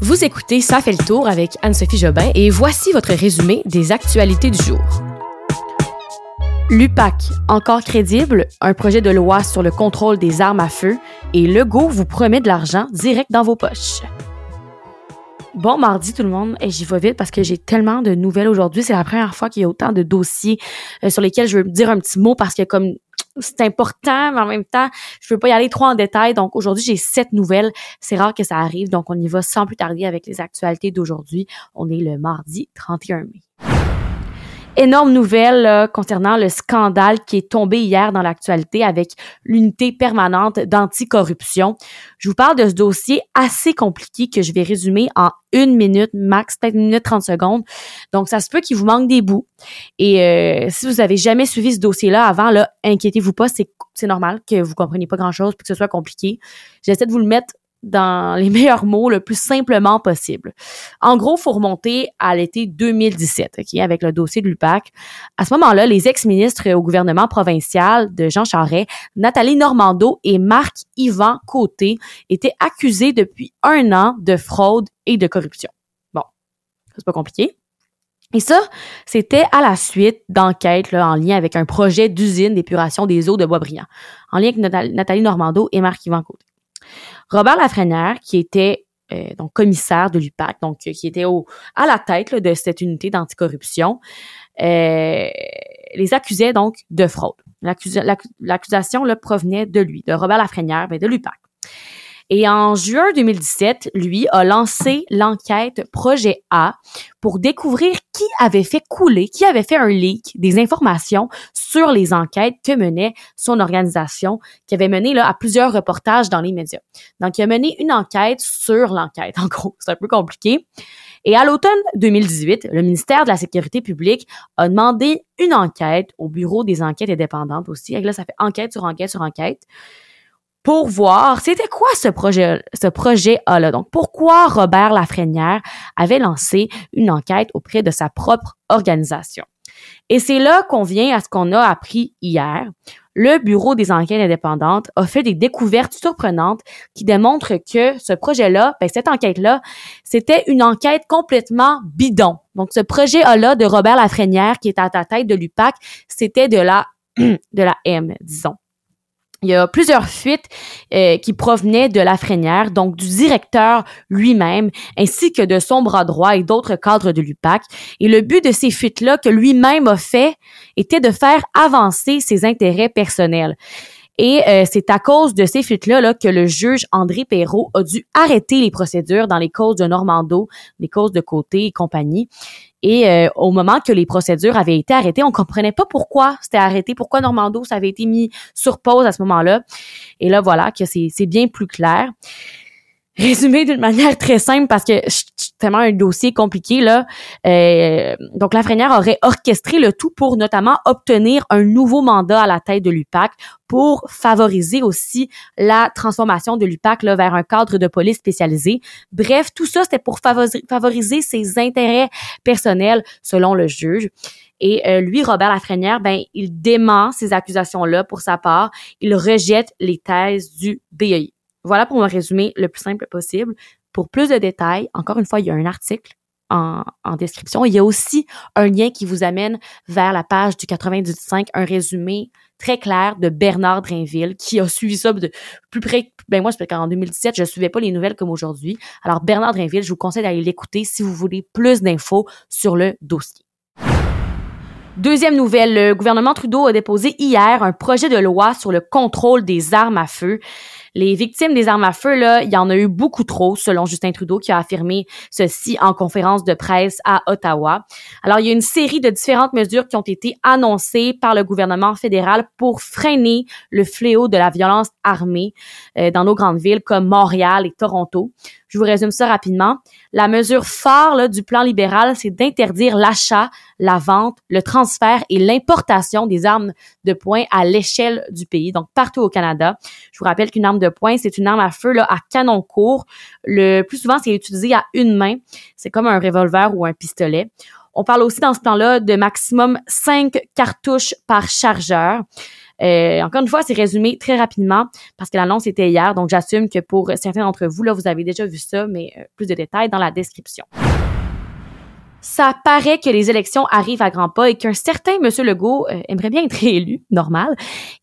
Vous écoutez Ça fait le tour avec Anne-Sophie Jobin et voici votre résumé des actualités du jour. L'UPAC, encore crédible, un projet de loi sur le contrôle des armes à feu et Legault vous promet de l'argent direct dans vos poches. Bon mardi tout le monde, et j'y vais vite parce que j'ai tellement de nouvelles aujourd'hui. C'est la première fois qu'il y a autant de dossiers euh, sur lesquels je veux dire un petit mot parce que comme c'est important, mais en même temps, je veux pas y aller trop en détail. Donc aujourd'hui, j'ai sept nouvelles. C'est rare que ça arrive, donc on y va sans plus tarder avec les actualités d'aujourd'hui. On est le mardi 31 mai énorme nouvelle concernant le scandale qui est tombé hier dans l'actualité avec l'unité permanente d'anticorruption. Je vous parle de ce dossier assez compliqué que je vais résumer en une minute max, peut-être une minute trente secondes. Donc, ça se peut qu'il vous manque des bouts. Et euh, si vous avez jamais suivi ce dossier-là avant, là, inquiétez-vous pas, c'est c'est normal que vous compreniez pas grand-chose puis que ce soit compliqué. J'essaie de vous le mettre dans les meilleurs mots le plus simplement possible. En gros, faut remonter à l'été 2017, ok, avec le dossier de l'UPAC. À ce moment-là, les ex-ministres au gouvernement provincial de Jean Charest, Nathalie Normando et Marc-Yvan Côté étaient accusés depuis un an de fraude et de corruption. Bon, c'est pas compliqué. Et ça, c'était à la suite d'enquêtes en lien avec un projet d'usine d'épuration des eaux de Boisbriand, en lien avec Nathalie Normando et Marc-Yvan Côté. Robert Lafrenière, qui était euh, donc commissaire de l'UPAC, donc qui était au, à la tête de cette unité d'anticorruption, euh, les accusait donc de fraude. L'accusation provenait de lui, de Robert Lafrenière, mais de l'UPAC. Et en juin 2017, lui a lancé l'enquête Projet A pour découvrir qui avait fait couler, qui avait fait un leak des informations sur les enquêtes que menait son organisation, qui avait mené là, à plusieurs reportages dans les médias. Donc, il a mené une enquête sur l'enquête. En gros, c'est un peu compliqué. Et à l'automne 2018, le ministère de la Sécurité publique a demandé une enquête au Bureau des enquêtes indépendantes aussi. Et là, ça fait enquête sur enquête sur enquête pour voir c'était quoi ce projet ce projet là donc pourquoi Robert Lafrenière avait lancé une enquête auprès de sa propre organisation. Et c'est là qu'on vient à ce qu'on a appris hier. Le Bureau des enquêtes indépendantes a fait des découvertes surprenantes qui démontrent que ce projet-là, ben cette enquête-là, c'était une enquête complètement bidon. Donc, ce projet-là de Robert Lafrenière, qui est à la tête de l'UPAC, c'était de la, de la M, disons. Il y a plusieurs fuites euh, qui provenaient de la Frénière, donc du directeur lui-même, ainsi que de son bras droit et d'autres cadres de l'UPAC. Et le but de ces fuites-là que lui-même a fait était de faire avancer ses intérêts personnels. Et euh, c'est à cause de ces fuites-là là, que le juge André Perrault a dû arrêter les procédures dans les causes de Normando, les causes de Côté et compagnie. Et euh, au moment que les procédures avaient été arrêtées, on comprenait pas pourquoi c'était arrêté, pourquoi Normando ça avait été mis sur pause à ce moment-là. Et là voilà que c'est bien plus clair. Résumé d'une manière très simple parce que tellement un dossier compliqué là. Euh, donc Lafrenière aurait orchestré le tout pour notamment obtenir un nouveau mandat à la tête de l'UPAC pour favoriser aussi la transformation de l'UPAC là, vers un cadre de police spécialisé. Bref, tout ça c'était pour favoriser ses intérêts personnels selon le juge. Et euh, lui, Robert Lafrenière, ben, il dément ces accusations-là pour sa part. Il rejette les thèses du BEI. Voilà pour me résumer le plus simple possible. Pour plus de détails, encore une fois, il y a un article en, description. Il y a aussi un lien qui vous amène vers la page du 95, un résumé très clair de Bernard Drainville qui a suivi ça de plus près. Ben moi, je qu'en 2017, je suivais pas les nouvelles comme aujourd'hui. Alors Bernard Drainville, je vous conseille d'aller l'écouter si vous voulez plus d'infos sur le dossier. Deuxième nouvelle, le gouvernement Trudeau a déposé hier un projet de loi sur le contrôle des armes à feu. Les victimes des armes à feu, là, il y en a eu beaucoup trop, selon Justin Trudeau, qui a affirmé ceci en conférence de presse à Ottawa. Alors, il y a une série de différentes mesures qui ont été annoncées par le gouvernement fédéral pour freiner le fléau de la violence armée euh, dans nos grandes villes comme Montréal et Toronto. Je vous résume ça rapidement. La mesure phare du plan libéral, c'est d'interdire l'achat, la vente, le transfert et l'importation des armes de poing à l'échelle du pays, donc partout au Canada. Je vous rappelle qu'une arme de poing, c'est une arme à feu à canon court. Le plus souvent, c'est utilisé à une main. C'est comme un revolver ou un pistolet. On parle aussi dans ce plan-là de maximum 5 cartouches par chargeur. Euh, encore une fois, c'est résumé très rapidement parce que l'annonce était hier, donc j'assume que pour certains d'entre vous, là, vous avez déjà vu ça, mais euh, plus de détails dans la description ça paraît que les élections arrivent à grands pas et qu'un certain Monsieur Legault euh, aimerait bien être réélu, normal.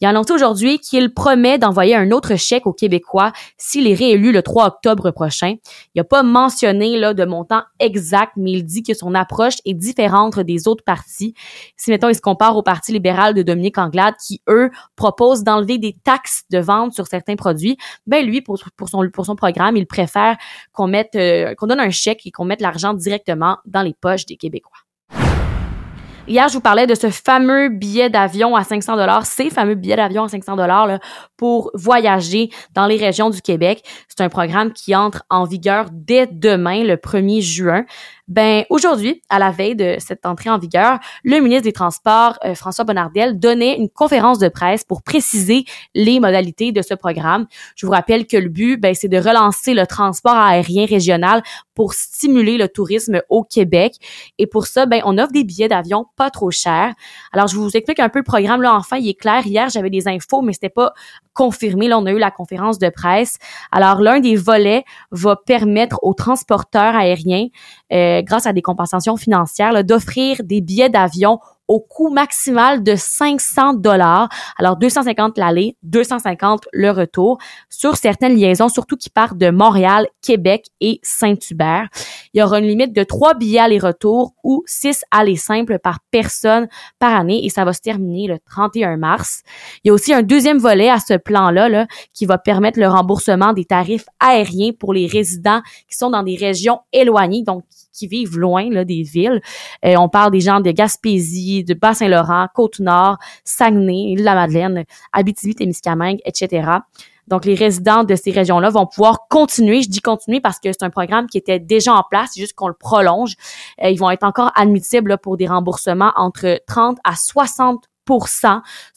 Il a annoncé aujourd'hui qu'il promet d'envoyer un autre chèque aux Québécois s'il est réélu le 3 octobre prochain. Il n'a pas mentionné là de montant exact, mais il dit que son approche est différente des autres partis. Si mettons il se compare au Parti libéral de Dominique Anglade qui eux proposent d'enlever des taxes de vente sur certains produits, ben lui pour, pour son pour son programme, il préfère qu'on mette euh, qu'on donne un chèque et qu'on mette l'argent directement dans les des Québécois. Hier, je vous parlais de ce fameux billet d'avion à 500 dollars, ces fameux billets d'avion à 500 dollars pour voyager dans les régions du Québec. C'est un programme qui entre en vigueur dès demain, le 1er juin. Ben aujourd'hui, à la veille de cette entrée en vigueur, le ministre des Transports, euh, François Bonnardel, donnait une conférence de presse pour préciser les modalités de ce programme. Je vous rappelle que le but, ben, c'est de relancer le transport aérien régional pour stimuler le tourisme au Québec. Et pour ça, ben, on offre des billets d'avion pas trop chers. Alors, je vous explique un peu le programme. Là, enfin, il est clair. Hier, j'avais des infos, mais c'était pas confirmé. Là, on a eu la conférence de presse. Alors, l'un des volets va permettre aux transporteurs aériens, euh, grâce à des compensations financières, d'offrir des billets d'avion au coût maximal de 500 dollars. Alors 250 l'aller, 250 le retour sur certaines liaisons, surtout qui partent de Montréal, Québec et Saint-Hubert. Il y aura une limite de 3 billets aller-retour ou 6 allers simples par personne par année et ça va se terminer le 31 mars. Il y a aussi un deuxième volet à ce plan-là là, qui va permettre le remboursement des tarifs aériens pour les résidents qui sont dans des régions éloignées, donc qui vivent loin là, des villes. Euh, on parle des gens de Gaspésie, de Bas-Saint-Laurent, Côte-Nord, Saguenay, la madeleine Abitibi-Témiscamingue, etc. Donc, les résidents de ces régions-là vont pouvoir continuer. Je dis continuer parce que c'est un programme qui était déjà en place, c'est juste qu'on le prolonge. Euh, ils vont être encore admissibles pour des remboursements entre 30 à 60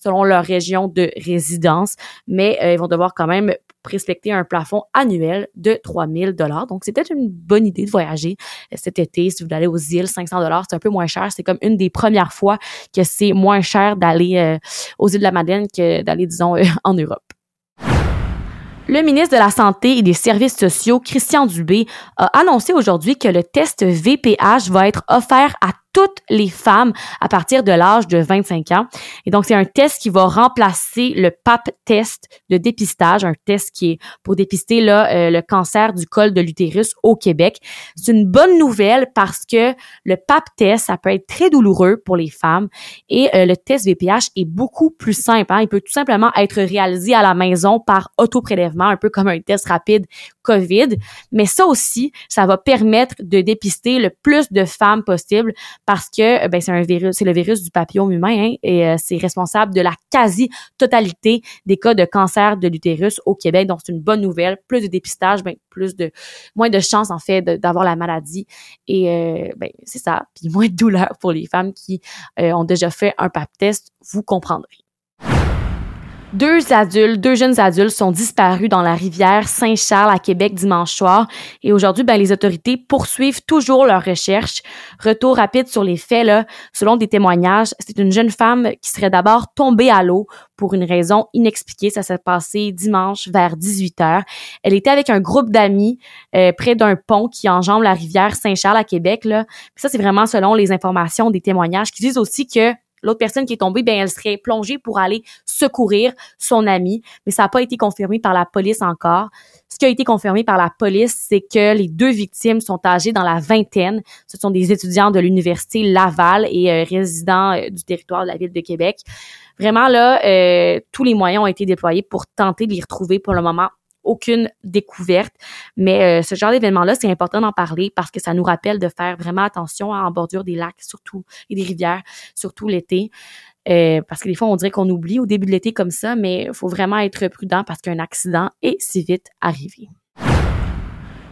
selon leur région de résidence, mais euh, ils vont devoir quand même respecter un plafond annuel de 3000 dollars. Donc, c'est peut-être une bonne idée de voyager euh, cet été. Si vous aller aux îles, 500 dollars, c'est un peu moins cher. C'est comme une des premières fois que c'est moins cher d'aller euh, aux îles de la Madeleine que d'aller, disons, euh, en Europe. Le ministre de la Santé et des Services sociaux, Christian Dubé, a annoncé aujourd'hui que le test VPH va être offert à toutes les femmes à partir de l'âge de 25 ans. Et donc, c'est un test qui va remplacer le PAP test de dépistage, un test qui est pour dépister là, euh, le cancer du col de l'utérus au Québec. C'est une bonne nouvelle parce que le PAP test, ça peut être très douloureux pour les femmes et euh, le test VPH est beaucoup plus simple. Hein. Il peut tout simplement être réalisé à la maison par autoprélèvement, un peu comme un test rapide COVID. Mais ça aussi, ça va permettre de dépister le plus de femmes possible parce que euh, ben, c'est un virus, c'est le virus du papillome humain hein, et euh, c'est responsable de la quasi-totalité des cas de cancer de l'utérus au Québec. Donc c'est une bonne nouvelle. Plus de dépistage, ben, plus de moins de chances en fait d'avoir la maladie et euh, ben, c'est ça. Puis moins de douleur pour les femmes qui ont déjà fait un pap test, vous comprendrez. Deux adultes, deux jeunes adultes sont disparus dans la rivière Saint-Charles à Québec dimanche soir et aujourd'hui, ben, les autorités poursuivent toujours leurs recherches. Retour rapide sur les faits, là, selon des témoignages, c'est une jeune femme qui serait d'abord tombée à l'eau pour une raison inexpliquée. Ça s'est passé dimanche vers 18 heures. Elle était avec un groupe d'amis euh, près d'un pont qui enjambe la rivière Saint-Charles à Québec. Là. ça, c'est vraiment selon les informations des témoignages qui disent aussi que l'autre personne qui est tombée, ben elle serait plongée pour aller secourir son ami, mais ça n'a pas été confirmé par la police encore. Ce qui a été confirmé par la police, c'est que les deux victimes sont âgées dans la vingtaine. Ce sont des étudiants de l'université Laval et euh, résidents euh, du territoire de la ville de Québec. Vraiment là, euh, tous les moyens ont été déployés pour tenter de les retrouver. Pour le moment, aucune découverte. Mais euh, ce genre d'événement-là, c'est important d'en parler parce que ça nous rappelle de faire vraiment attention en bordure des lacs, surtout, et des rivières, surtout l'été. Euh, parce que des fois, on dirait qu'on oublie au début de l'été comme ça, mais il faut vraiment être prudent parce qu'un accident est si vite arrivé.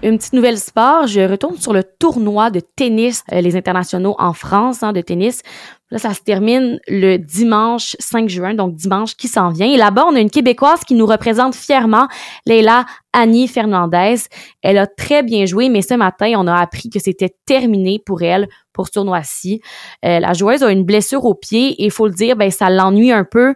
Une petite nouvelle sport, je retourne sur le tournoi de tennis, euh, les internationaux en France hein, de tennis. Là, ça se termine le dimanche 5 juin, donc dimanche qui s'en vient. Et là-bas, on a une Québécoise qui nous représente fièrement, Leila Annie Fernandez. Elle a très bien joué, mais ce matin, on a appris que c'était terminé pour elle pour ce tournoi-ci. Euh, la joueuse a une blessure au pied et il faut le dire, ben ça l'ennuie un peu.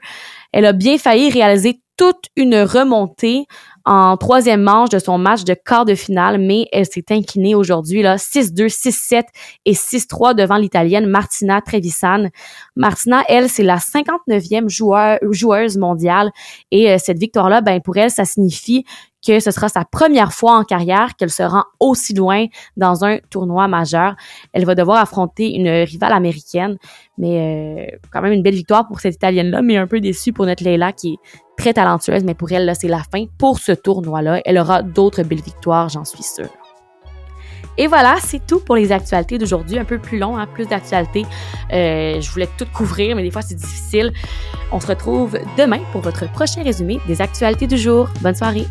Elle a bien failli réaliser toute une remontée en troisième manche de son match de quart de finale, mais elle s'est inclinée aujourd'hui, là, 6-2, 6-7 et 6-3 devant l'Italienne Martina Trevisan. Martina, elle, c'est la 59e joueuse mondiale et euh, cette victoire-là, ben, pour elle, ça signifie que ce sera sa première fois en carrière qu'elle se rend aussi loin dans un tournoi majeur. Elle va devoir affronter une rivale américaine, mais euh, quand même une belle victoire pour cette Italienne-là, mais un peu déçue pour notre Leila qui est très talentueuse, mais pour elle, là, c'est la fin pour ce tournoi-là. Elle aura d'autres belles victoires, j'en suis sûre. Et voilà, c'est tout pour les actualités d'aujourd'hui. Un peu plus long, hein, plus d'actualités. Euh, je voulais tout couvrir, mais des fois c'est difficile. On se retrouve demain pour votre prochain résumé des actualités du jour. Bonne soirée.